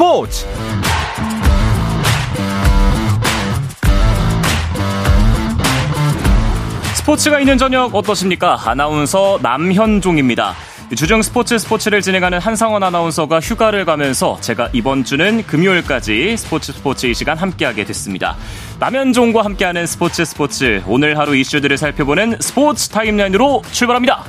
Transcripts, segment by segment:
스포츠 스포츠가 있는 저녁 어떠십니까? 아나운서 남현종입니다. 주중 스포츠 스포츠를 진행하는 한상원 아나운서가 휴가를 가면서 제가 이번 주는 금요일까지 스포츠 스포츠 이 시간 함께하게 됐습니다. 남현종과 함께하는 스포츠 스포츠 오늘 하루 이슈들을 살펴보는 스포츠 타임라인으로 출발합니다.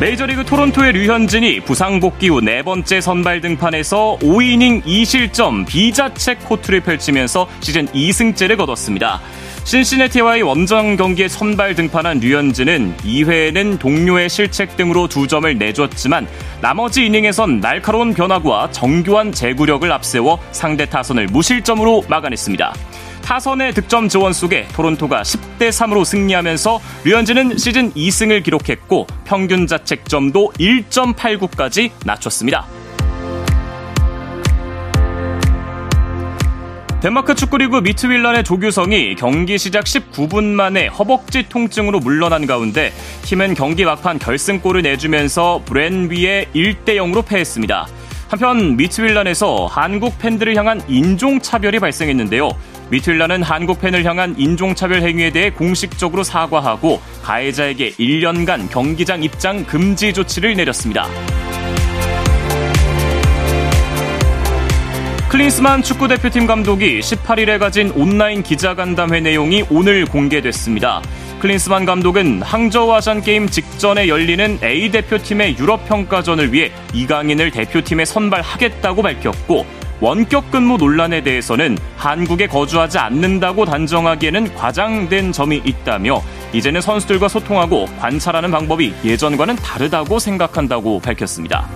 메이저리그 토론토의 류현진이 부상 복귀 후 네 번째 선발 등판에서 5이닝 2실점 비자책 코트를 펼치면서 시즌 2승째를 거뒀습니다. 신시내티와의 원정 경기에 선발 등판한 류현진은 2회에는 동료의 실책 등으로 두 점을 내줬지만 나머지 이닝에선 날카로운 변화구와 정교한 제구력을 앞세워 상대 타선을 무실점으로 막아냈습니다. 타선의 득점 지원 속에 토론토가 10대 3으로 승리하면서 류현진은 시즌 2승을 기록했고 평균 자책점도 1.89까지 낮췄습니다. 덴마크 축구리그 미트윌란의 조규성이 경기 시작 19분 만에 허벅지 통증으로 물러난 가운데 팀은 경기 막판 결승골을 내주면서 브랜위에 1대 0으로 패했습니다. 한편 미트윌란에서 한국 팬들을 향한 인종차별이 발생했는데요. 미트윌란은 한국 팬을 향한 인종차별 행위에 대해 공식적으로 사과하고 가해자에게 1년간 경기장 입장 금지 조치를 내렸습니다. 클린스만 축구대표팀 감독이 18일에 가진 온라인 기자간담회 내용이 오늘 공개됐습니다. 클린스만 감독은 항저우 아시안 게임 직전에 열리는 A 대표팀의 유럽 평가전을 위해 이강인을 대표팀에 선발하겠다고 밝혔고 원격 근무 논란에 대해서는 한국에 거주하지 않는다고 단정하기에는 과장된 점이 있다며 이제는 선수들과 소통하고 관찰하는 방법이 예전과는 다르다고 생각한다고 밝혔습니다.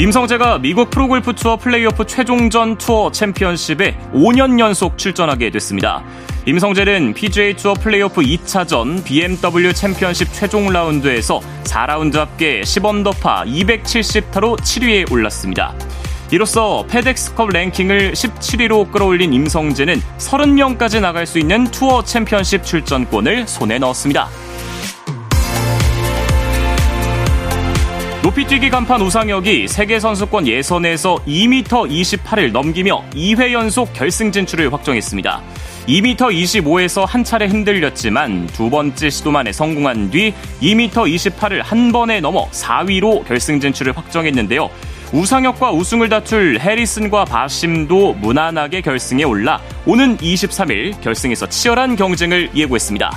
임성재가 미국 프로골프 투어 플레이오프 최종전 투어 챔피언십에 5년 연속 출전하게 됐습니다. 임성재는 PGA 투어 플레이오프 2차전 BMW 챔피언십 최종 라운드에서 4라운드 합계 10언더파 270타로 7위에 올랐습니다. 이로써 페덱스컵 랭킹을 17위로 끌어올린 임성재는 30명까지 나갈 수 있는 투어 챔피언십 출전권을 손에 넣었습니다. 높이뛰기 간판 우상혁이 세계선수권 예선에서 2m 28을 넘기며 2회 연속 결승 진출을 확정했습니다. 2m 25에서 한 차례 흔들렸지만 두 번째 시도만에 성공한 뒤 2m 28을 한 번에 넘어 4위로 결승 진출을 확정했는데요. 우상혁과 우승을 다툴 해리슨과 바심도 무난하게 결승에 올라 오는 23일 결승에서 치열한 경쟁을 예고했습니다.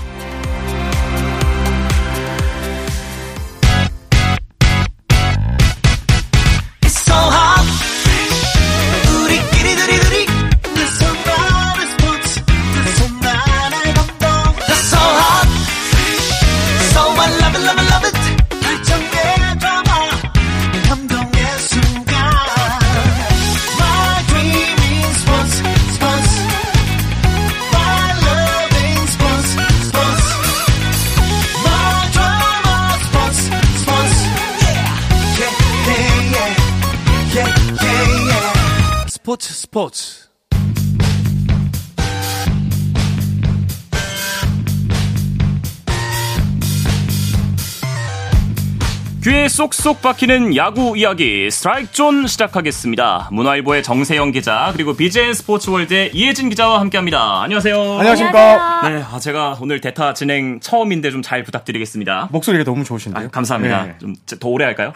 스 귀에 쏙쏙 박히는 야구 이야기 스트라이크 존 시작하겠습니다. 문화일보의 정세영 기자 그리고 BJN 스포츠월드의 이혜진 기자와 함께합니다. 안녕하세요. 안녕하십니까. 네, 아, 제가 오늘 대타 진행 처음인데 좀 잘 부탁드리겠습니다. 목소리가 너무 좋으신데요. 아, 감사합니다. 네. 좀더 오래 할까요?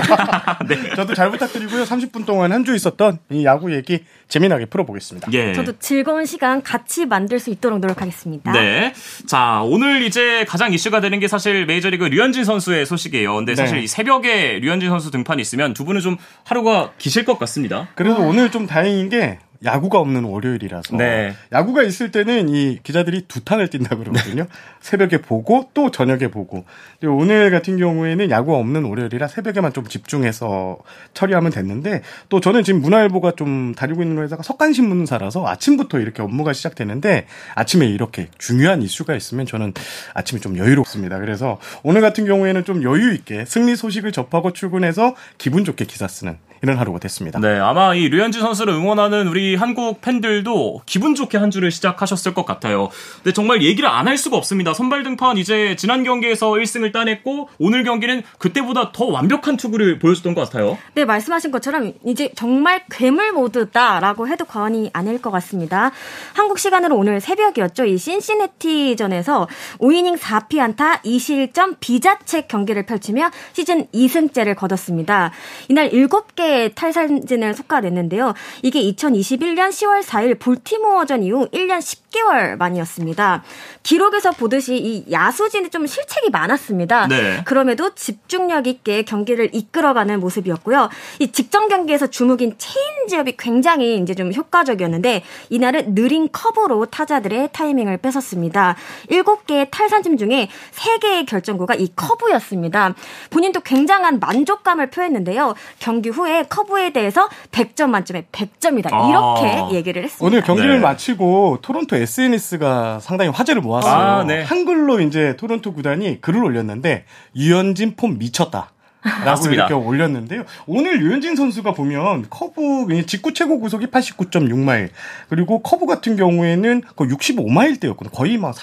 네. 저도 잘 부탁드리고요. 30분 동안 한 주 있었던 이 야구 얘기 재미나게 풀어보겠습니다. 예. 저도 즐거운 시간 같이 만들 수 있도록 노력하겠습니다. 네. 자, 오늘 이제 가장 이슈가 되는 게 사실 메이저리그 류현진 선수의 소식이에요. 근데 사실 네. 이 새벽에 류현진 선수 등판이 있으면 두 분은 좀 하루가 기실 것 같습니다. 그래도 오늘 좀 다행인 게 야구가 없는 월요일이라서 네. 야구가 있을 때는 이 기자들이 두 탕을 뛴다 그러거든요. 새벽에 보고 또 저녁에 보고. 오늘 같은 경우에는 야구가 없는 월요일이라 새벽에만 좀 집중해서 처리하면 됐는데 또 저는 지금 문화일보가 좀 다니고 있는 회사가 석간신문사라서 아침부터 이렇게 업무가 시작되는데 아침에 이렇게 중요한 이슈가 있으면 저는 아침에 좀 여유롭습니다. 그래서 오늘 같은 경우에는 좀 여유 있게 승리 소식을 접하고 출근해서 기분 좋게 기사 쓰는 이런 하루가 됐습니다. 네, 아마 이 류현진 선수를 응원하는 우리 한국 팬들도 기분 좋게 한 주를 시작하셨을 것 같아요. 근데 정말 얘기를 안 할 수가 없습니다. 선발 등판 이제 지난 경기에서 1승을 따냈고 오늘 경기는 그때보다 더 완벽한 투구를 보여줬던 것 같아요. 네, 말씀하신 것처럼 이제 정말 괴물 모드다라고 해도 과언이 아닐 것 같습니다. 한국 시간으로 오늘 새벽이었죠. 이 신시내티전에서 5이닝 4피안타 2실점 비자책 경기를 펼치며 시즌 2승째를 거뒀습니다. 이날 7개 의 탈삼진을 속아냈는데요. 이게 2021년 10월 4일 볼티모어전 이후 1년 10개월 만이었습니다. 기록에서 보듯이 이 야수진이 좀 실책이 많았습니다. 네. 그럼에도 집중력 있게 경기를 이끌어가는 모습이었고요. 이 직전 경기에서 주목인 체인지업이 굉장히 이제 좀 효과적이었는데 이날은 느린 커브로 타자들의 타이밍을 뺏었습니다. 7개의 탈삼진 중에 3개의 결정구가 이 커브였습니다. 본인도 굉장한 만족감을 표했는데요. 경기 후에 커브에 대해서 100점 만점에 100점이다. 이렇게 아. 얘기를 했습니다. 오늘 경기를 네. 마치고 토론토 SNS가 상당히 화제를 모았어요. 아, 네. 한글로 이제 토론토 구단이 글을 올렸는데 류현진 폼 미쳤다. 라고 맞습니다. 이렇게 올렸는데요. 오늘 류현진 선수가 보면 커브 직구 최고 구속이 89.6마일 그리고 커브 같은 경우에는 거의 65마일 대였거든요. 거의 막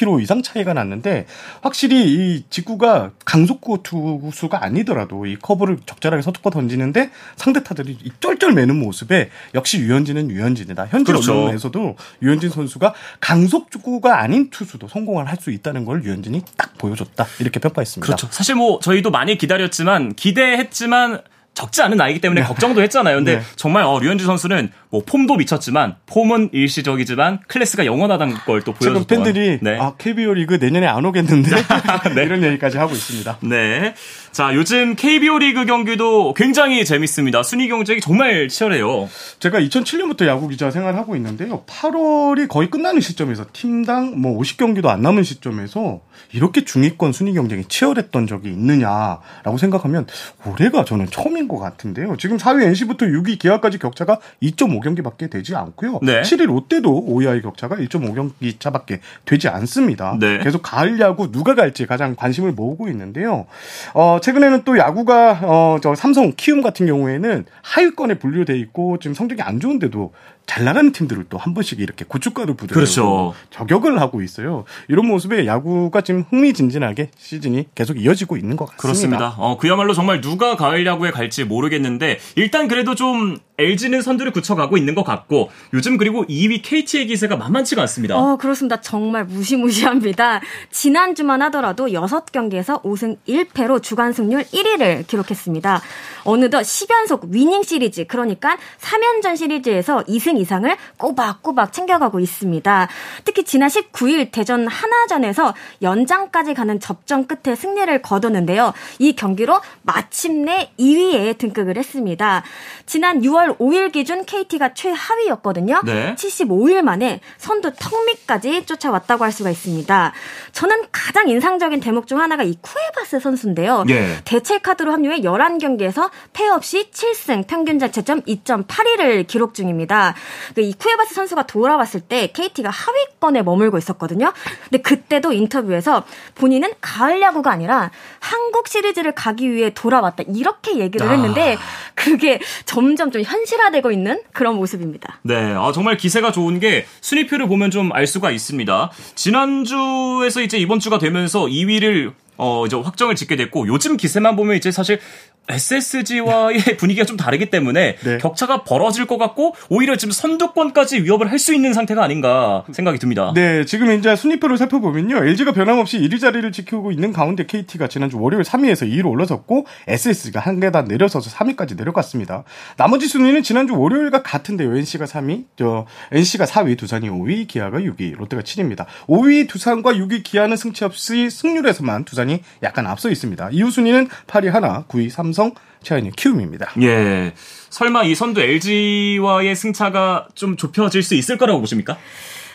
30km 이상 차이가 났는데 확실히 이 직구가 강속구 투수가 아니더라도 이 커브를 적절하게 섞어 던지는데 상대 타들이 이 쩔쩔 매는 모습에 역시 유현진은 유현진이다. 현재 그렇죠. 언론에서도 유현진 선수가 강속 축구가 아닌 투수도 성공을 할 수 있다는 걸 유현진이 딱 보여줬다. 이렇게 평가했습니다. 그렇죠. 사실 뭐 저희도 많이 기다렸지만 기대했지만 적지 않은 나이기 때문에 걱정도 했잖아요. 근데 네. 정말 어, 류현진 선수는 뭐 폼도 미쳤지만 폼은 일시적이지만 클래스가 영원하다는 걸 또 보여줬던. 팬들이 네. 아 KBO 리그 내년에 안 오겠는데 이런 얘기까지 하고 있습니다. 네. 자, 요즘 KBO 리그 경기도 굉장히 재밌습니다. 순위 경쟁이 정말 치열해요. 제가 2007년부터 야구 기자 생활하고 있는데요. 8월이 거의 끝나는 시점에서 팀당 뭐 50경기도 안 남은 시점에서 이렇게 중위권 순위 경쟁이 치열했던 적이 있느냐라고 생각하면 올해가 저는 처음인 것 같은데요. 지금 4위 NC부터 6위 기아까지 격차가 2.5경기밖에 되지 않고요. 네. 7위 롯데도 5위와의 격차가 1.5경기 차밖에 되지 않습니다. 네. 계속 가을 야구 누가 갈지 가장 관심을 모으고 있는데요. 어, 최근에는 또 야구가 어, 저 삼성 키움 같은 경우에는 하위권에 분류돼 있고 지금 성적이 안 좋은데도 잘 나가는 팀들을 또 한 번씩 이렇게 고춧가루 부대로 그렇죠. 저격을 하고 있어요. 이런 모습에 야구가 지금 흥미진진하게 시즌이 계속 이어지고 있는 것 같습니다. 그렇습니다. 어, 그야말로 정말 누가 가을 야구에 갈지 모르겠는데 일단 그래도 좀 LG는 선두를 굳혀가고 있는 것 같고 요즘 그리고 2위 KT의 기세가 만만치가 않습니다. 어, 그렇습니다. 정말 무시무시합니다. 지난주만 하더라도 6경기에서 5승 1패로 주간 승률 1위를 기록했습니다. 어느덧 10연속 위닝 시리즈, 그러니까 3연전 시리즈에서 2승 이상을 꼬박꼬박 챙겨가고 있습니다. 특히 지난 19일 대전 하나전에서 연장까지 가는 접전 끝에 승리를 거뒀는데요. 이 경기로 마침내 2위에 등극을 했습니다. 지난 6월 5일 기준 KT가 최하위였거든요. 네. 75일 만에 선두 턱 밑까지 쫓아왔다고 할 수가 있습니다. 저는 가장 인상적인 대목 중 하나가 이 쿠에바스 선수인데요. 예. 대체 카드로 합류해 11경기에서 패 없이 7승, 평균 자체점 2.82를 기록 중입니다. 그이 쿠에바스 선수가 돌아왔을 때 KT가 하위권에 머물고 있었거든요. 근데 그때도 인터뷰에서 본인은 가을 야구가 아니라 한국 시리즈를 가기 위해 돌아왔다. 이렇게 얘기를 아. 했는데 그게 점점 좀 현실화되고 있는 그런 모습입니다. 네, 아, 정말 기세가 좋은 게 순위표를 보면 좀 알 수가 있습니다. 지난주에서 이제 이번 주가 되면서 2위를 어, 이제 확정을 짓게 됐고 요즘 기세만 보면 이제 사실 SSG와의 분위기가 좀 다르기 때문에 네. 격차가 벌어질 것 같고 오히려 지금 선두권까지 위협을 할 수 있는 상태가 아닌가 생각이 듭니다. 네, 지금 이제 순위표를 살펴보면요. LG가 변함없이 1위 자리를 지키고 있는 가운데 KT가 지난주 월요일 3위에서 2위로 올라섰고 SS가 한 계단 내려서서 3위까지 내려갔습니다. 나머지 순위는 지난주 월요일과 같은데요. NC가 3위, 저 NC가 4위, 두산이 5위, 기아가 6위, 롯데가 7위입니다. 5위 두산과 6위 기아는 승치 없이 승률에서만 두산이 약간 앞서 있습니다. 이후 순위는 8위 하나, 9위 삼성, chanson 최하위 키움입니다. 예. 설마 이 선두 LG와의 승차가 좀 좁혀질 수 있을 거라고 보십니까?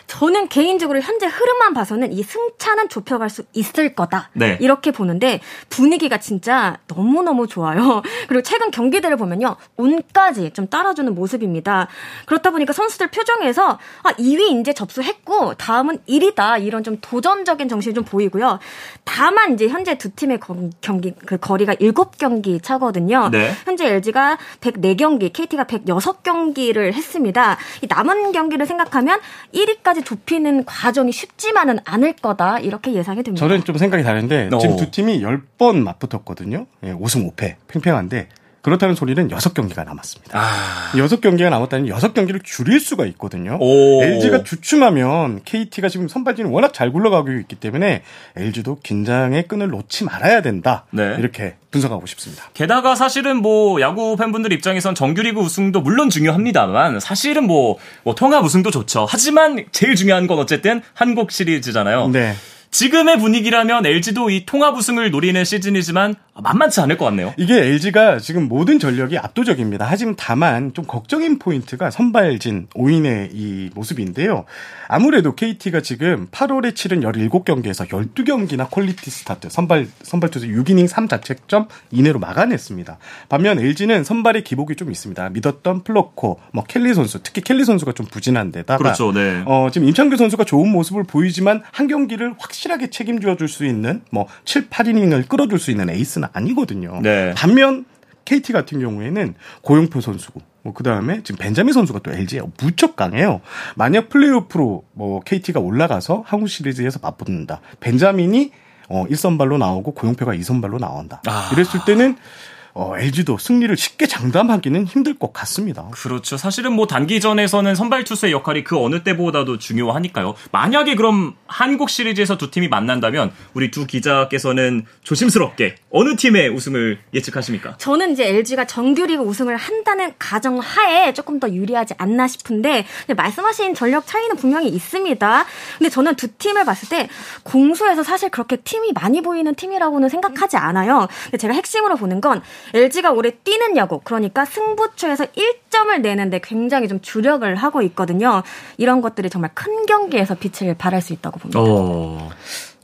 저는 개인적으로 현재 흐름만 봐서는 이 승차는 좁혀갈 수 있을 거다. 네. 이렇게 보는데 분위기가 진짜 너무너무 좋아요. 그리고 최근 경기들을 보면요. 운까지 좀 따라주는 모습입니다. 그렇다 보니까 선수들 표정에서 아, 2위 이제 접수했고 다음은 1위다. 이런 좀 도전적인 정신이 좀 보이고요. 다만 이제 현재 두 팀의 경기 그 거리가 7경기 차거든요. 네. 현재 LG가 104경기, KT가 106경기를 했습니다. 이 남은 경기를 생각하면 1위까지 좁히는 과정이 쉽지만은 않을 거다. 이렇게 예상이 됩니다. 저는 좀 생각이 다른데 오. 지금 두 팀이 10번 맞붙었거든요. 예, 5승 5패. 팽팽한데 그렇다는 소리는 6경기가 남았습니다. 아. 6경기가 남았다는 6경기를 줄일 수가 있거든요. 오. LG가 주춤하면 KT가 지금 선발진이 워낙 잘 굴러가고 있기 때문에 LG도 긴장의 끈을 놓지 말아야 된다. 네. 이렇게 분석하고 싶습니다. 게다가 사실은 뭐 야구 팬분들 입장에선 정규리그 우승도 물론 중요합니다만 사실은 뭐, 뭐 통합 우승도 좋죠. 하지만 제일 중요한 건 어쨌든 한국 시리즈잖아요. 네. 지금의 분위기라면 LG도 이 통합 우승을 노리는 시즌이지만 만만치 않을 것 같네요. 이게 LG가 지금 모든 전력이 압도적입니다. 하지만 다만 좀 걱정인 포인트가 선발진 5인의 이 모습인데요. 아무래도 KT가 지금 8월에 치른 17경기에서 12경기나 퀄리티 스타트, 선발, 선발 투수 6이닝 3자책점 이내로 막아냈습니다. 반면 LG는 선발의 기복이 좀 있습니다. 믿었던 플럿코, 뭐 켈리 선수, 특히 켈리 선수가 좀 부진한 데다가 그렇죠, 네. 어, 지금 임찬규 선수가 좋은 모습을 보이지만 한 경기를 확실하게 책임져 줄 수 있는 뭐 7, 8이닝을 끌어줄 수 있는 에이스는 아니거든요. 네. 반면 KT 같은 경우에는 고영표 선수고 뭐 그다음에 지금 벤자민 선수가 또 LG에 무척 강해요. 만약 플레이오프로 뭐 KT가 올라가서 한국 시리즈에서 맞붙는다. 벤자민이 어 1선발로 나오고 고용표가 2선발로 나온다. 아. 이랬을 때는 어, LG도 승리를 쉽게 장담하기는 힘들 것 같습니다. 그렇죠. 사실은 뭐 단기전에서는 선발 투수의 역할이 그 어느 때보다도 중요하니까요. 만약에 그럼 한국 시리즈에서 두 팀이 만난다면 우리 두 기자께서는 조심스럽게 어느 팀의 우승을 예측하십니까? 저는 이제 LG가 정규리그 우승을 한다는 가정 하에 조금 더 유리하지 않나 싶은데 말씀하신 전력 차이는 분명히 있습니다. 근데 저는 두 팀을 봤을 때 공수에서 사실 그렇게 팀이 많이 보이는 팀이라고는 생각하지 않아요. 근데 제가 핵심으로 보는 건 LG가 올해 뛰는 야구, 그러니까 승부처에서 1점을 내는데 굉장히 좀 주력을 하고 있거든요. 이런 것들이 정말 큰 경기에서 빛을 발할 수 있다고 봅니다. 어.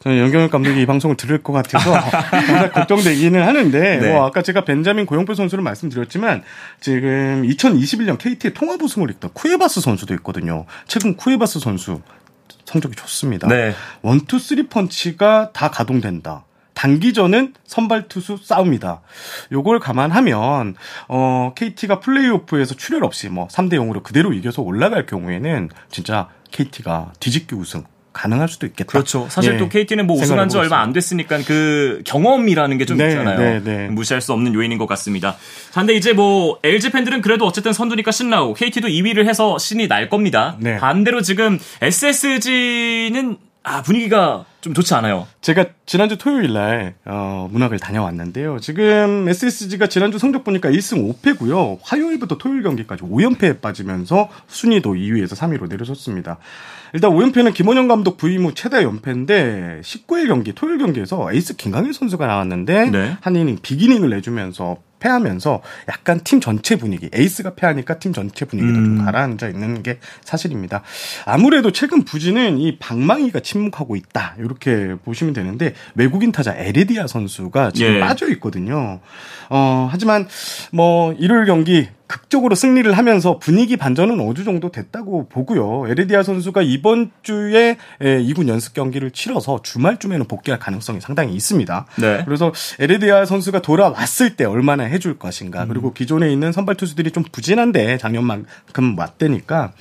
저는 연경엽 감독이 이 방송을 들을 것 같아서 정말 걱정되기는 하는데 네. 뭐 아까 제가 벤자민 고영표 선수를 말씀드렸지만 지금 2021년 KT의 통합 우승을 이끌던 쿠에바스 선수도 있거든요. 최근 쿠에바스 선수 성적이 좋습니다. 네. one two three 펀치가 다 가동된다. 단기전은 선발 투수 싸움이다. 요걸 감안하면 어 KT가 플레이오프에서 출혈 없이 뭐 3대 0으로 그대로 이겨서 올라갈 경우에는 진짜 KT가 뒤집기 우승 가능할 수도 있겠다. 그렇죠. 사실 예. 또 KT는 뭐 우승한 지 얼마 안 됐으니까 그 경험이라는 게좀 네, 있잖아요. 네, 네. 무시할 수 없는 요인인 것 같습니다. 근데 이제 뭐 LG 팬들은 그래도 어쨌든 선두니까 신나고 KT도 2위를 해서 신이 날 겁니다. 네. 반대로 지금 SSG는 아, 분위기가 좀 좋지 않아요. 제가 지난주 토요일 날, 어, 문학을 다녀왔는데요. 지금 SSG가 지난주 성적 보니까 1승 5패고요. 화요일부터 토요일 경기까지 5연패에 빠지면서 순위도 2위에서 3위로 내려섰습니다. 일단 5연패는 김원영 감독 부임 후 최대 연패인데 19일 경기, 토요일 경기에서 에이스 김강일 선수가 나왔는데 네. 한 이닝 비기닝을 내주면서 패하면서 약간 팀 전체 분위기, 에이스가 패하니까 팀 전체 분위기도 음. 좀 가라앉아 있는 게 사실입니다. 아무래도 최근 부진은 이 방망이가 침묵하고 있다. 이렇게 보시면 되는데 외국인 타자 에레디아 선수가 지금 예. 빠져 있거든요. 어, 하지만 뭐 일요일 경기 극적으로 승리를 하면서 분위기 반전은 어느 정도 됐다고 보고요. 에레디아 선수가 이번 주에 2군 연습 경기를 치러서 주말쯤에는 복귀할 가능성이 상당히 있습니다. 네. 그래서 에레디아 선수가 돌아왔을 때 얼마나 해줄 것인가. 음. 그리고 기존에 있는 선발 투수들이 좀 부진한데 작년만큼 왔대니까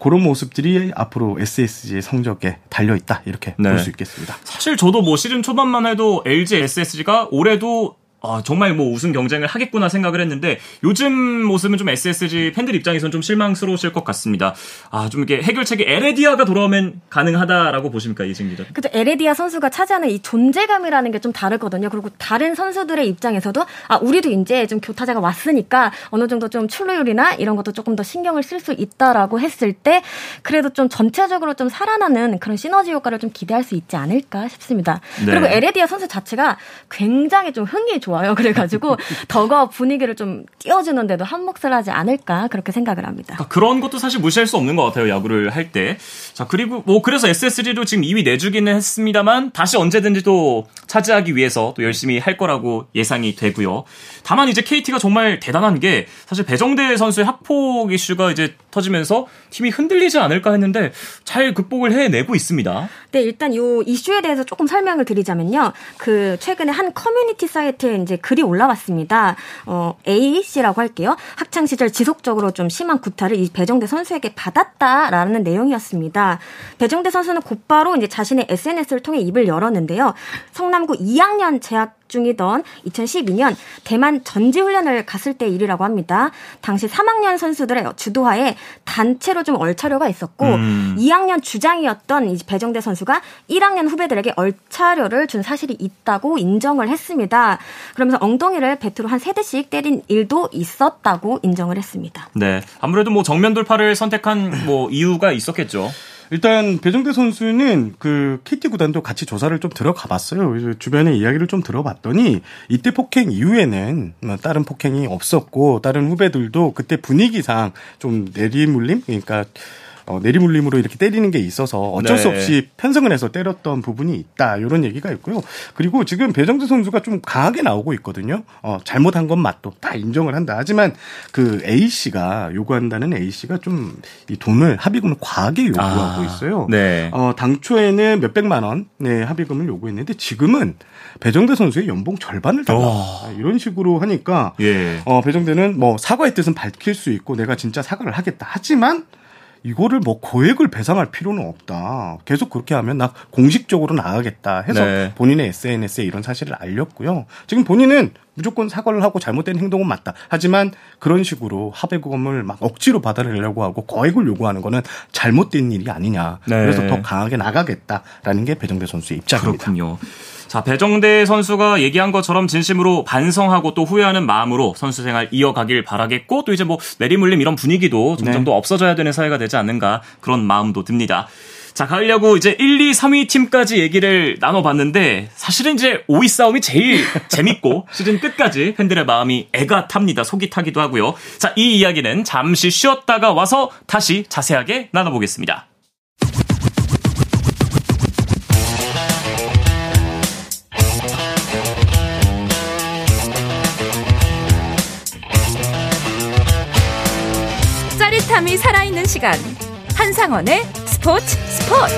그런 모습들이 앞으로 SSG의 성적에 달려 있다 이렇게 네. 볼수 있겠습니다. 사실 저도 뭐 시즌 초반만 해도 LG SSG가 올해도 아, 정말 뭐 우승 경쟁을 하겠구나 생각을 했는데 요즘 모습은 좀 SSG 팬들 입장에선 좀 실망스러우실 것 같습니다. 아, 좀 이렇게 해결책이 에레디아가 돌아오면 가능하다라고 보십니까, 이진 기자? 그죠. 에레디아 선수가 차지하는 이 존재감이라는 게 좀 다르거든요. 그리고 다른 선수들의 입장에서도 아, 우리도 이제 좀 교타자가 왔으니까 어느 정도 좀 출루율이나 이런 것도 조금 더 신경을 쓸 수 있다라고 했을 때 그래도 좀 전체적으로 좀 살아나는 그런 시너지 효과를 좀 기대할 수 있지 않을까 싶습니다. 네. 그리고 에레디아 선수 자체가 굉장히 좀 흥이 좋아 좋아요. 그래가지고 더가 분위기를 좀 띄워주는데도 한 몫을 하지 않을까 그렇게 생각을 합니다. 그러니까 그런 것도 사실 무시할 수 없는 것 같아요. 야구를 할 때. 자 그리고 뭐 그래서 SSG도 지금 2위 내주기는 했습니다만 다시 언제든지 또 차지하기 위해서 또 열심히 할 거라고 예상이 되고요. 다만 이제 KT가 정말 대단한 게 사실 배정대 선수의 학폭 이슈가 이제 터지면서 팀이 흔들리지 않을까 했는데 잘 극복을 해내고 있습니다. 네, 일단 이 이슈에 대해서 조금 설명을 드리자면요. 그 최근에 한 커뮤니티 사이트에 이제 글이 올라왔습니다. 어, A 씨라고 할게요. 학창 시절 지속적으로 좀 심한 구타를 이 배정대 선수에게 받았다라는 내용이었습니다. 배정대 선수는 곧바로 이제 자신의 SNS를 통해 입을 열었는데요. 성남구 2학년 재학 중이던 2012년 대만 전지훈련을 갔을 때 일이라고 합니다. 당시 3학년 선수들의 주도하에 단체로 좀 얼차려가 있었고 음. 2학년 주장이었던 이 배정대 선수가 1학년 후배들에게 얼차려를 준 사실이 있다고 인정을 했습니다. 그러면서 엉덩이를 배트로 한 세대씩 때린 일도 있었다고 인정을 했습니다. 네. 아무래도 뭐 정면 돌파를 선택한 뭐 이유가 있었겠죠. 일단 배정대 선수는 그 KT 구단도 같이 조사를 좀 들어가 봤어요. 주변의 이야기를 좀 들어봤더니 이때 폭행 이후에는 뭐 다른 폭행이 없었고 다른 후배들도 그때 분위기상 좀 내리물림 그러니까 어, 내리물림으로 이렇게 때리는 게 있어서 어쩔 네. 수 없이 편성을 해서 때렸던 부분이 있다. 이런 얘기가 있고요. 그리고 지금 배정재 선수가 좀 강하게 나오고 있거든요. 어, 잘못한 건 맞도 다 인정을 한다. 하지만 그 A 씨가 요구한다는 A 씨가 좀 이 돈을 합의금을 과하게 요구하고 아, 있어요. 네. 어, 당초에는 몇 백만 원 네, 합의금을 요구했는데 지금은 배정대 선수의 연봉 절반을 달라 어. 이런 식으로 하니까 예. 어, 배정대는 뭐 사과의 뜻은 밝힐 수 있고 내가 진짜 사과를 하겠다. 하지만 이거를 뭐 고액을 배상할 필요는 없다. 계속 그렇게 하면 나 공식적으로 나가겠다 해서 네. 본인의 SNS에 이런 사실을 알렸고요. 지금 본인은 무조건 사과를 하고 잘못된 행동은 맞다. 하지만 그런 식으로 합의금을 막 억지로 받아내려고 하고 거액을 요구하는 거는 잘못된 일이 아니냐. 네. 그래서 더 강하게 나가겠다라는 게 배정대 선수의 입장입니다. 그렇군요. 자, 배정대 선수가 얘기한 것처럼 진심으로 반성하고 또 후회하는 마음으로 선수 생활 이어가길 바라겠고 또 이제 뭐 내리물림 이런 분위기도 점점 네. 더 없어져야 되는 사회가 되지 않는가 그런 마음도 듭니다. 자, 가을 야구 이제 1, 2, 3위 팀까지 얘기를 나눠봤는데 사실은 이제 5위 싸움이 제일 재밌고 시즌 끝까지 팬들의 마음이 애가 탑니다. 속이 타기도 하고요. 자, 이 이야기는 잠시 쉬었다가 와서 다시 자세하게 나눠보겠습니다. 짜릿함이 살아있는 시간 한상원의 스포츠 스포츠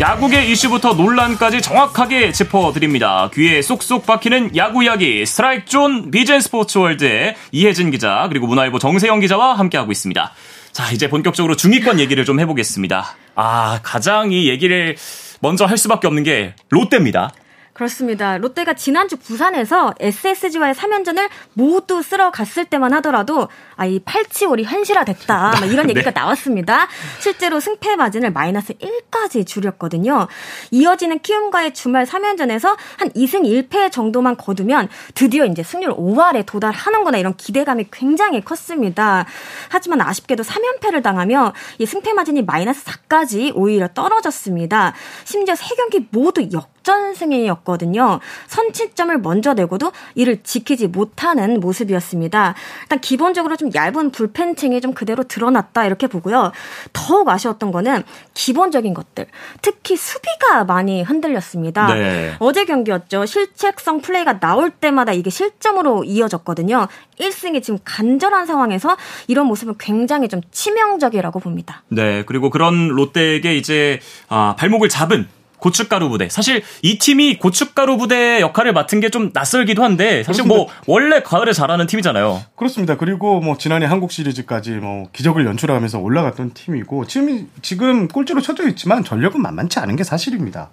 야구계 이슈부터 논란까지 정확하게 짚어드립니다. 귀에 쏙쏙 박히는 야구 이야기 스트라이크 존 비젠 스포츠 월드의 이혜진 기자 그리고 문화일보 정세영 기자와 함께하고 있습니다. 자 이제 본격적으로 중위권 얘기를 좀 해보겠습니다. 아 가장 이 얘기를 먼저 할 수밖에 없는 게 롯데입니다. 그렇습니다. 롯데가 지난주 부산에서 SSG와의 3연전을 모두 쓸어 갔을 때만 하더라도 아, 이 팔치올이 현실화됐다. 이런 네. 얘기가 네. 나왔습니다. 실제로 승패 마진을 마이너스 1까지 줄였거든요. 이어지는 키움과의 주말 3연전에서 한 2승 1패 정도만 거두면 드디어 이제 승률 5할에 도달하는구나 이런 기대감이 굉장히 컸습니다. 하지만 아쉽게도 3연패를 당하며 이 승패 마진이 마이너스 4까지 오히려 떨어졌습니다. 심지어 3경기 모두 역 역전승이었거든요. 선취점을 먼저 내고도 이를 지키지 못하는 모습이었습니다. 일단 기본적으로 좀 얇은 불펜층이 좀 그대로 드러났다 이렇게 보고요. 더욱 아쉬웠던 거는 기본적인 것들, 특히 수비가 많이 흔들렸습니다. 네. 어제 경기였죠. 실책성 플레이가 나올 때마다 이게 실점으로 이어졌거든요. 1승이 지금 간절한 상황에서 이런 모습은 굉장히 좀 치명적이라고 봅니다. 네, 그리고 그런 롯데에게 이제 아, 발목을 잡은 고춧가루 부대. 사실 이 팀이 고춧가루 부대 역할을 맡은 게 좀 낯설기도 한데 사실 뭐 그렇습니다. 뭐 원래 가을에 잘하는 팀이잖아요. 그렇습니다. 그리고 뭐 지난해 한국 시리즈까지 뭐 기적을 연출하면서 올라갔던 팀이고 지금 지금 꼴찌로 쳐져 있지만 전력은 만만치 않은 게 사실입니다.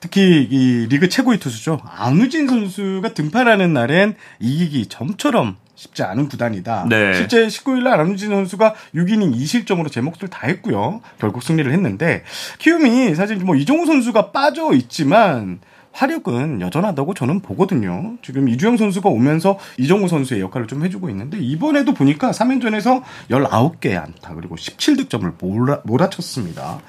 특히 이 리그 최고의 투수죠. 안우진 선수가 등판하는 날엔 이기기 점처럼 쉽지 않은 구단이다. 네. 실제 19일 날 안우진 선수가 6이닝 2실점으로 제 몫을 다 했고요. 결국 승리를 했는데 키움이 사실 뭐 이종우 선수가 빠져 있지만 화력은 여전하다고 저는 보거든요. 지금 이주영 선수가 오면서 이정우 선수의 역할을 좀 해주고 있는데 이번에도 보니까 3연전에서 19개 안타 그리고 17득점을 몰아, 몰아쳤습니다.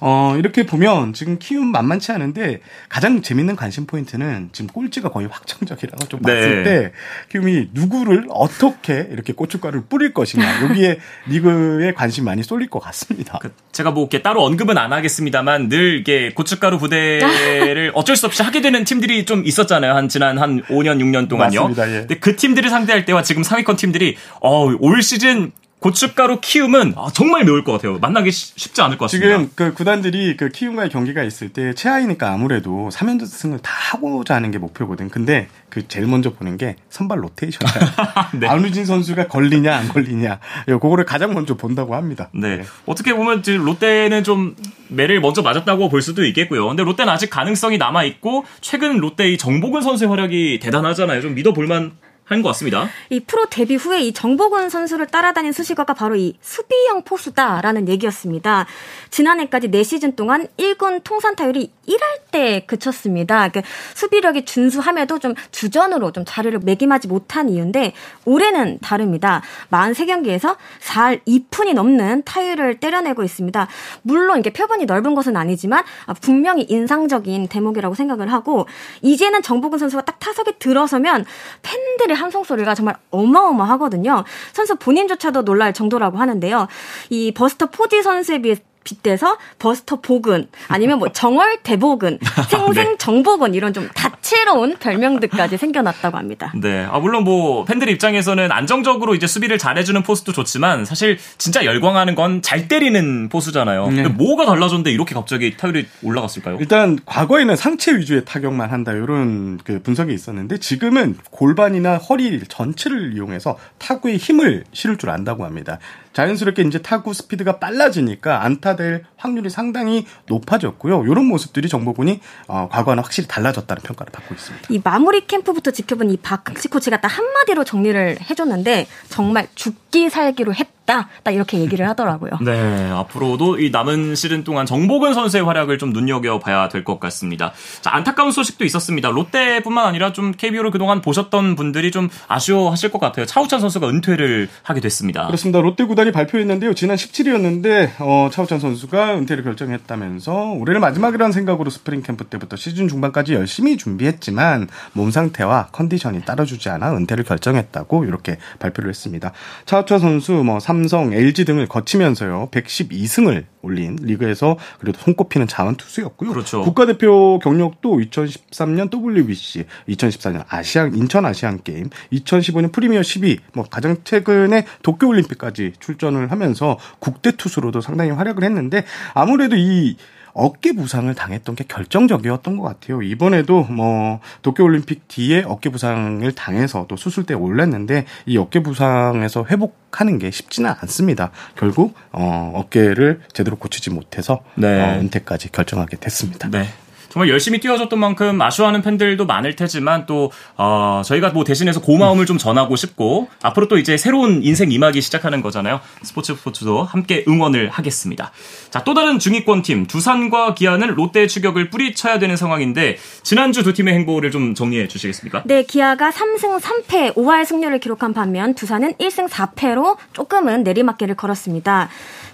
어, 이렇게 보면 지금 키움 만만치 않은데 가장 재밌는 관심 포인트는 지금 꼴찌가 거의 확정적이라고 좀 봤을 네. 때 키움이 누구를 어떻게 이렇게 고춧가루를 뿌릴 것인가 여기에 리그에 관심 많이 쏠릴 것 같습니다. 그 제가 뭐 이렇게 따로 언급은 안 하겠습니다만 늘 이게 고춧가루 부대를 어쩔 수 없이 하게 되는 팀들이 좀 있었잖아요. 한 지난 한 5년 6년 동안요. 맞습니다, 예. 근데 그 팀들을 상대할 때와 지금 상위권 팀들이 어, 올 시즌 고춧가루 키움은 아, 정말 매울 것 같아요. 만나기 쉬- 쉽지 않을 것 같습니다. 지금 그 구단들이 그 키움과의 경기가 있을 때 최하이니까 아무래도 3연승을 다 하고자 하는 게 목표거든. 근데 그 제일 먼저 보는 게 선발 로테이션이야. 네. 안우진 선수가 걸리냐 안 걸리냐. 예, 그거를 가장 먼저 본다고 합니다. 네. 어떻게 보면 지금 롯데는 좀 매를 먼저 맞았다고 볼 수도 있겠고요. 근데 롯데는 아직 가능성이 남아 있고 최근 롯데의 정보근 선수의 활약이 대단하잖아요. 좀 믿어볼만 한 것 같습니다. 이 프로 데뷔 후에 이 정복은 선수를 따라다닌 수식어가 바로 이 수비형 포수다라는 얘기였습니다. 지난해까지 4시즌 동안 1군 통산 타율이 1할 때 그쳤습니다. 그 수비력이 준수함에도 좀 주전으로 좀 자리를 매김하지 못한 이유인데 올해는 다릅니다. 43경기에서 4할 2푼이 넘는 타율을 때려내고 있습니다. 물론 이게 표본이 넓은 것은 아니지만 아, 분명히 인상적인 대목이라고 생각을 하고 이제는 정복은 선수가 딱 타석에 들어서면 팬들의 함성 소리가 정말 어마어마하거든요. 선수 본인조차도 놀랄 정도라고 하는데요. 이 버스터 포지 선수에 비해 빗대서 버스터 복은 아니면 뭐 정월 대복은 생생 정복은 이런 좀 다채로운 별명들까지 생겨났다고 합니다. 네. 아, 물론 뭐, 팬들 입장에서는 안정적으로 이제 수비를 잘해주는 포수도 좋지만, 사실 진짜 열광하는 건 잘 때리는 포수잖아요. 근데 뭐가 달라졌는데 이렇게 갑자기 타율이 올라갔을까요? 일단 과거에는 상체 위주의 타격만 한다 이런 그 분석이 있었는데 지금은 골반이나 허리 전체를 이용해서 타구에 힘을 실을 줄 안다고 합니다. 자연스럽게 이제 타구 스피드가 빨라지니까 안타될 확률이 상당히 높아졌고요. 이런 모습들이 정보군이 어, 과거와는 확실히 달라졌다는 평가를 받고 있습니다. 이 마무리 캠프부터 지켜본 이 박흥식 코치가 딱 한마디로 정리를 해줬는데 정말 죽기 살기로 했다. 딱 이렇게 얘기를 하더라고요. 네, 앞으로도 이 남은 시즌 동안 정보근 선수의 활약을 좀 눈여겨봐야 될 것 같습니다. 자, 안타까운 소식도 있었습니다. 롯데뿐만 아니라 좀 KBO를 그동안 보셨던 분들이 좀 아쉬워하실 것 같아요. 차우찬 선수가 은퇴를 하게 됐습니다. 그렇습니다. 롯데 구단이 발표했는데요. 지난 17일이었는데 어, 차우찬 선수가 은퇴를 결정했다면서 올해를 마지막이라는 생각으로 스프링 캠프 때부터 시즌 중반까지 열심히 준비했지만 몸 상태와 컨디션이 따라주지 않아 은퇴를 결정했다고 이렇게 발표를 했습니다. 차우찬 선수 뭐 삼성, LG 등을 거치면서요. 112승을 올린 리그에서 그래도 손꼽히는 자원 투수였고요. 그렇죠. 국가대표 경력도 2013년 WBC, 2014년 아시안 인천 아시안 게임, 2015년 프리미어 12, 뭐 가장 최근에 도쿄 올림픽까지 출전을 하면서 국대 투수로도 상당히 활약을 했는데 아무래도 이 어깨 부상을 당했던 게 결정적이었던 것 같아요. 이번에도 뭐 도쿄올림픽 뒤에 어깨 부상을 당해서 또 수술대에 올랐는데 이 어깨 부상에서 회복하는 게 쉽지는 않습니다. 결국 어, 어깨를 제대로 고치지 못해서 네. 어, 은퇴까지 결정하게 됐습니다. 네. 정말 열심히 뛰어줬던 만큼 아쉬워하는 팬들도 많을 테지만 또 어, 저희가 뭐 대신해서 고마움을 좀 전하고 싶고 앞으로 또 이제 새로운 인생 이막이 시작하는 거잖아요. 스포츠 스포츠도 함께 응원을 하겠습니다. 자, 또 다른 중위권 팀 두산과 기아는 롯데의 추격을 뿌리쳐야 되는 상황인데 지난주 두 팀의 행보를 좀 정리해 주시겠습니까? 네, 기아가 3승 3패 5할 승률을 기록한 반면 두산은 1승 4패로 조금은 내리막길을 걸었습니다.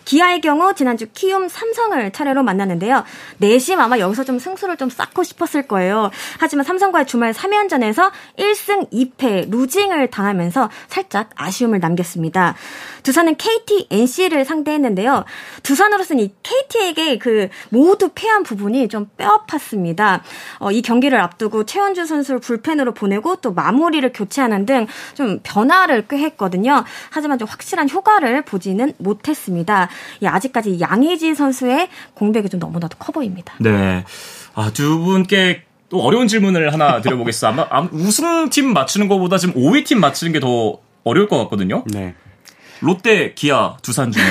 기아의 경우 지난주 키움 삼성을 차례로 만났는데요. 내심 아마 여기서 좀 승수를 좀 쌓고 싶었을 거예요. 하지만 삼성과의 주말 3연전에서 1승 2패 루징을 당하면서 살짝 아쉬움을 남겼습니다. 두산은 KT, NC를 상대했는데요. 두산으로서는 이 KT에게 그 모두 패한 부분이 좀 뼈아팠습니다. 어, 이 경기를 앞두고 최원주 선수를 불펜으로 보내고 또 마무리를 교체하는 등 좀 변화를 꽤 했거든요. 하지만 좀 확실한 효과를 보지는 못했습니다. 이 아직까지 양의지 선수의 공백이 좀 너무나도 커 보입니다. 네. 아, 두 분께 또 어려운 질문을 하나 드려보겠습니다. 아마, 아마 우승팀 맞추는 것보다 지금 5위 팀 맞추는 게 더 어려울 것 같거든요. 네. 롯데, 기아, 두산 중에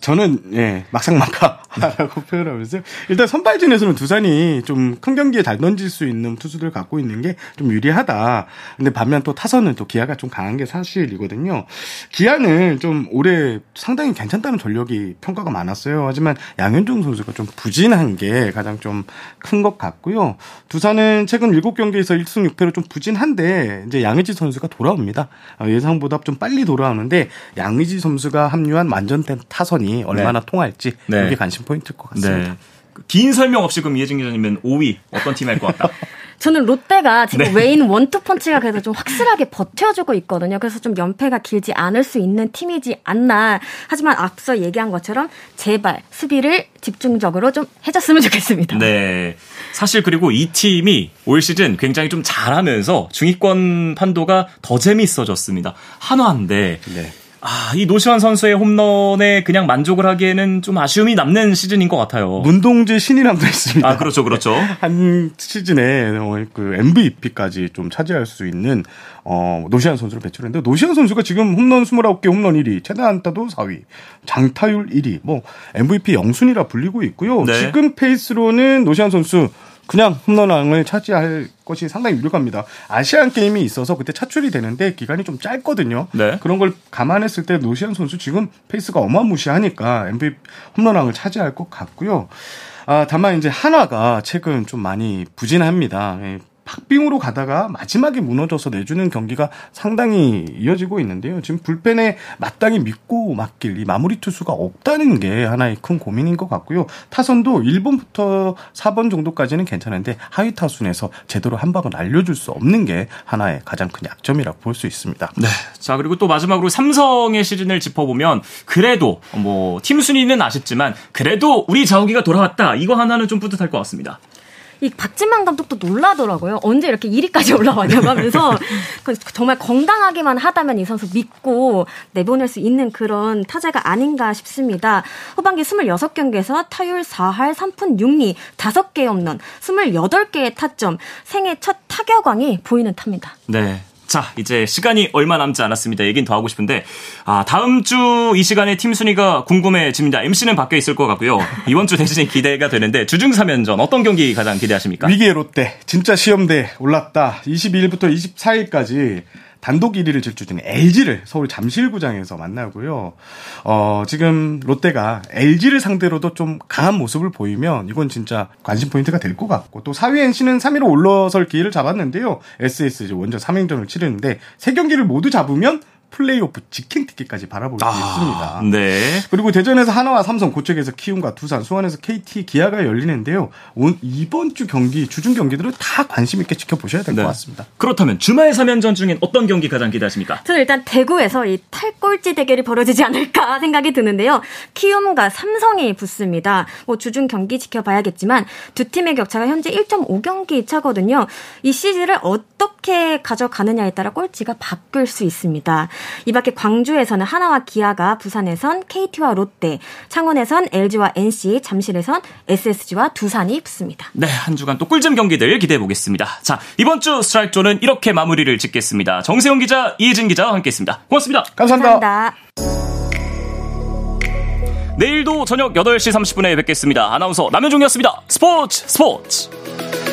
저는 예 막상막하라고 표현하면서 일단 선발진에서는 두산이 좀 큰 경기에 잘 던질 수 있는 투수들 을 갖고 있는 게 좀 유리하다. 근데 반면 또 타선은 또 기아가 좀 강한 게 사실이거든요. 기아는 좀 올해 상당히 괜찮다는 전력이 평가가 많았어요. 하지만 양현종 선수가 좀 부진한 게 가장 좀 큰 것 같고요. 두산은 최근 7경기에서 1승 6패로 좀 부진한데 이제 양의지 선수가 돌아옵니다. 어, 예상보다 좀 빨리 돌아오는데 양의지 선수가 합류한 완전된 타선이 얼마나 네. 통할지 네. 이게 관심 포인트일 것 같습니다. 네. 긴 설명 없이 그럼 이혜진 기자님은 5위 어떤 팀할것 같다? 저는 롯데가 지금 네. 외인 원투 펀치가 그래서 좀 확실하게 버텨주고 있거든요. 그래서 좀 연패가 길지 않을 수 있는 팀이지 않나. 하지만 앞서 얘기한 것처럼 제발 수비를 집중적으로 좀 해줬으면 좋겠습니다. 네. 사실 그리고 이 팀이 올 시즌 굉장히 좀 잘하면서 중위권 판도가 더 재미있어졌습니다. 한화인데 네. 아, 이 노시환 선수의 홈런에 그냥 만족을 하기에는 좀 아쉬움이 남는 시즌인 것 같아요. 문동재 신이랑도 있습니다. 아, 그렇죠, 그렇죠. 한 시즌에 어, 그 MVP까지 좀 차지할 수 있는 어, 노시환 선수를 배출했는데 노시환 선수가 지금 홈런 29개 홈런 1위, 최다 안타도 4위, 장타율 1위, 뭐 MVP 0순위라 불리고 있고요. 네. 지금 페이스로는 노시환 선수 그냥 홈런왕을 차지할 것이 상당히 유력합니다. 아시안 게임이 있어서 그때 차출이 되는데 기간이 좀 짧거든요. 네. 그런 걸 감안했을 때 노시환 선수 지금 페이스가 어마무시하니까 MVP 홈런왕을 차지할 것 같고요. 아, 다만 이제 한화가 최근 좀 많이 부진합니다. 예, 박빙으로 가다가 마지막에 무너져서 내주는 경기가 상당히 이어지고 있는데요. 지금 불펜에 마땅히 믿고 맡길 이 마무리 투수가 없다는 게 하나의 큰 고민인 것 같고요. 타선도 1번부터 4번 정도까지는 괜찮은데 하위 타순에서 제대로 한 방을 날려줄 수 없는 게 하나의 가장 큰 약점이라고 볼 수 있습니다. 네. 자 그리고 또 마지막으로 삼성의 시즌을 짚어보면 그래도 뭐 팀 순위는 아쉽지만 그래도 우리 자욱이가 돌아왔다 이거 하나는 좀 뿌듯할 것 같습니다. 이 박진만 감독도 놀라더라고요. 언제 이렇게 1위까지 올라왔냐고 하면서 그 정말 건강하게만 하다면 이 선수 믿고 내보낼 수 있는 그런 타자가 아닌가 싶습니다. 후반기 26경기에서 타율 4할 3푼 6리 5개 없는 28개의 타점, 생애 첫 타격왕이 보이는 탑니다. 네. 자, 이제 시간이 얼마 남지 않았습니다. 얘긴 더 하고 싶은데, 아, 다음 주 이 시간에 팀 순위가 궁금해집니다. MC는 바뀌어 있을 것 같고요. 이번 주 대신에 기대가 되는데, 주중 3연전 어떤 경기 가장 기대하십니까? 위기의 롯데, 진짜 시험대 올랐다. 22일부터 24일까지 단독 1위를 질주 중인 LG를 서울 잠실구장에서 만나고요. 어, 지금 롯데가 LG를 상대로도 좀 강한 모습을 보이면 이건 진짜 관심 포인트가 될 것 같고 또 4위 NC는 3위로 올라설 기회를 잡았는데요. SS 원정 3행전을 치르는데 세 경기를 모두 잡으면 플레이오프 직행 티켓까지 바라볼 수 아, 있습니다. 네. 그리고 대전에서 하나와 삼성, 고척에서 키움과 두산, 수원에서 KT, 기아가 열리는데요. 온 이번 주 경기, 주중 경기들은 다 관심 있게 지켜보셔야 될것 네. 같습니다. 그렇다면 주말 3연전 중엔 어떤 경기 가장 기대하십니까? 저는 일단 대구에서 이 탈꼴찌 대결이 벌어지지 않을까 생각이 드는데요. 키움과 삼성이 붙습니다. 뭐 주중 경기 지켜봐야겠지만 두 팀의 격차가 현재 1.5경기 차거든요. 이 시즌을 어떻게 가져가느냐에 따라 꼴찌가 바뀔 수 있습니다. 이 밖에 광주에서는 하나와 기아가 부산에선 KT와 롯데, 창원에선 LG와 NC, 잠실에선 SSG와 두산이 붙습니다. 네, 한 주간 또 꿀잼 경기들 기대해 보겠습니다. 자, 이번 주 스트라이크 존은 이렇게 마무리를 짓겠습니다. 정세용 기자, 이혜진 기자와 함께 했습니다. 고맙습니다. 감사합니다. 감사합니다. 내일도 저녁 8시 30분에 뵙겠습니다. 아나운서 남현종이었습니다. 스포츠 스포츠!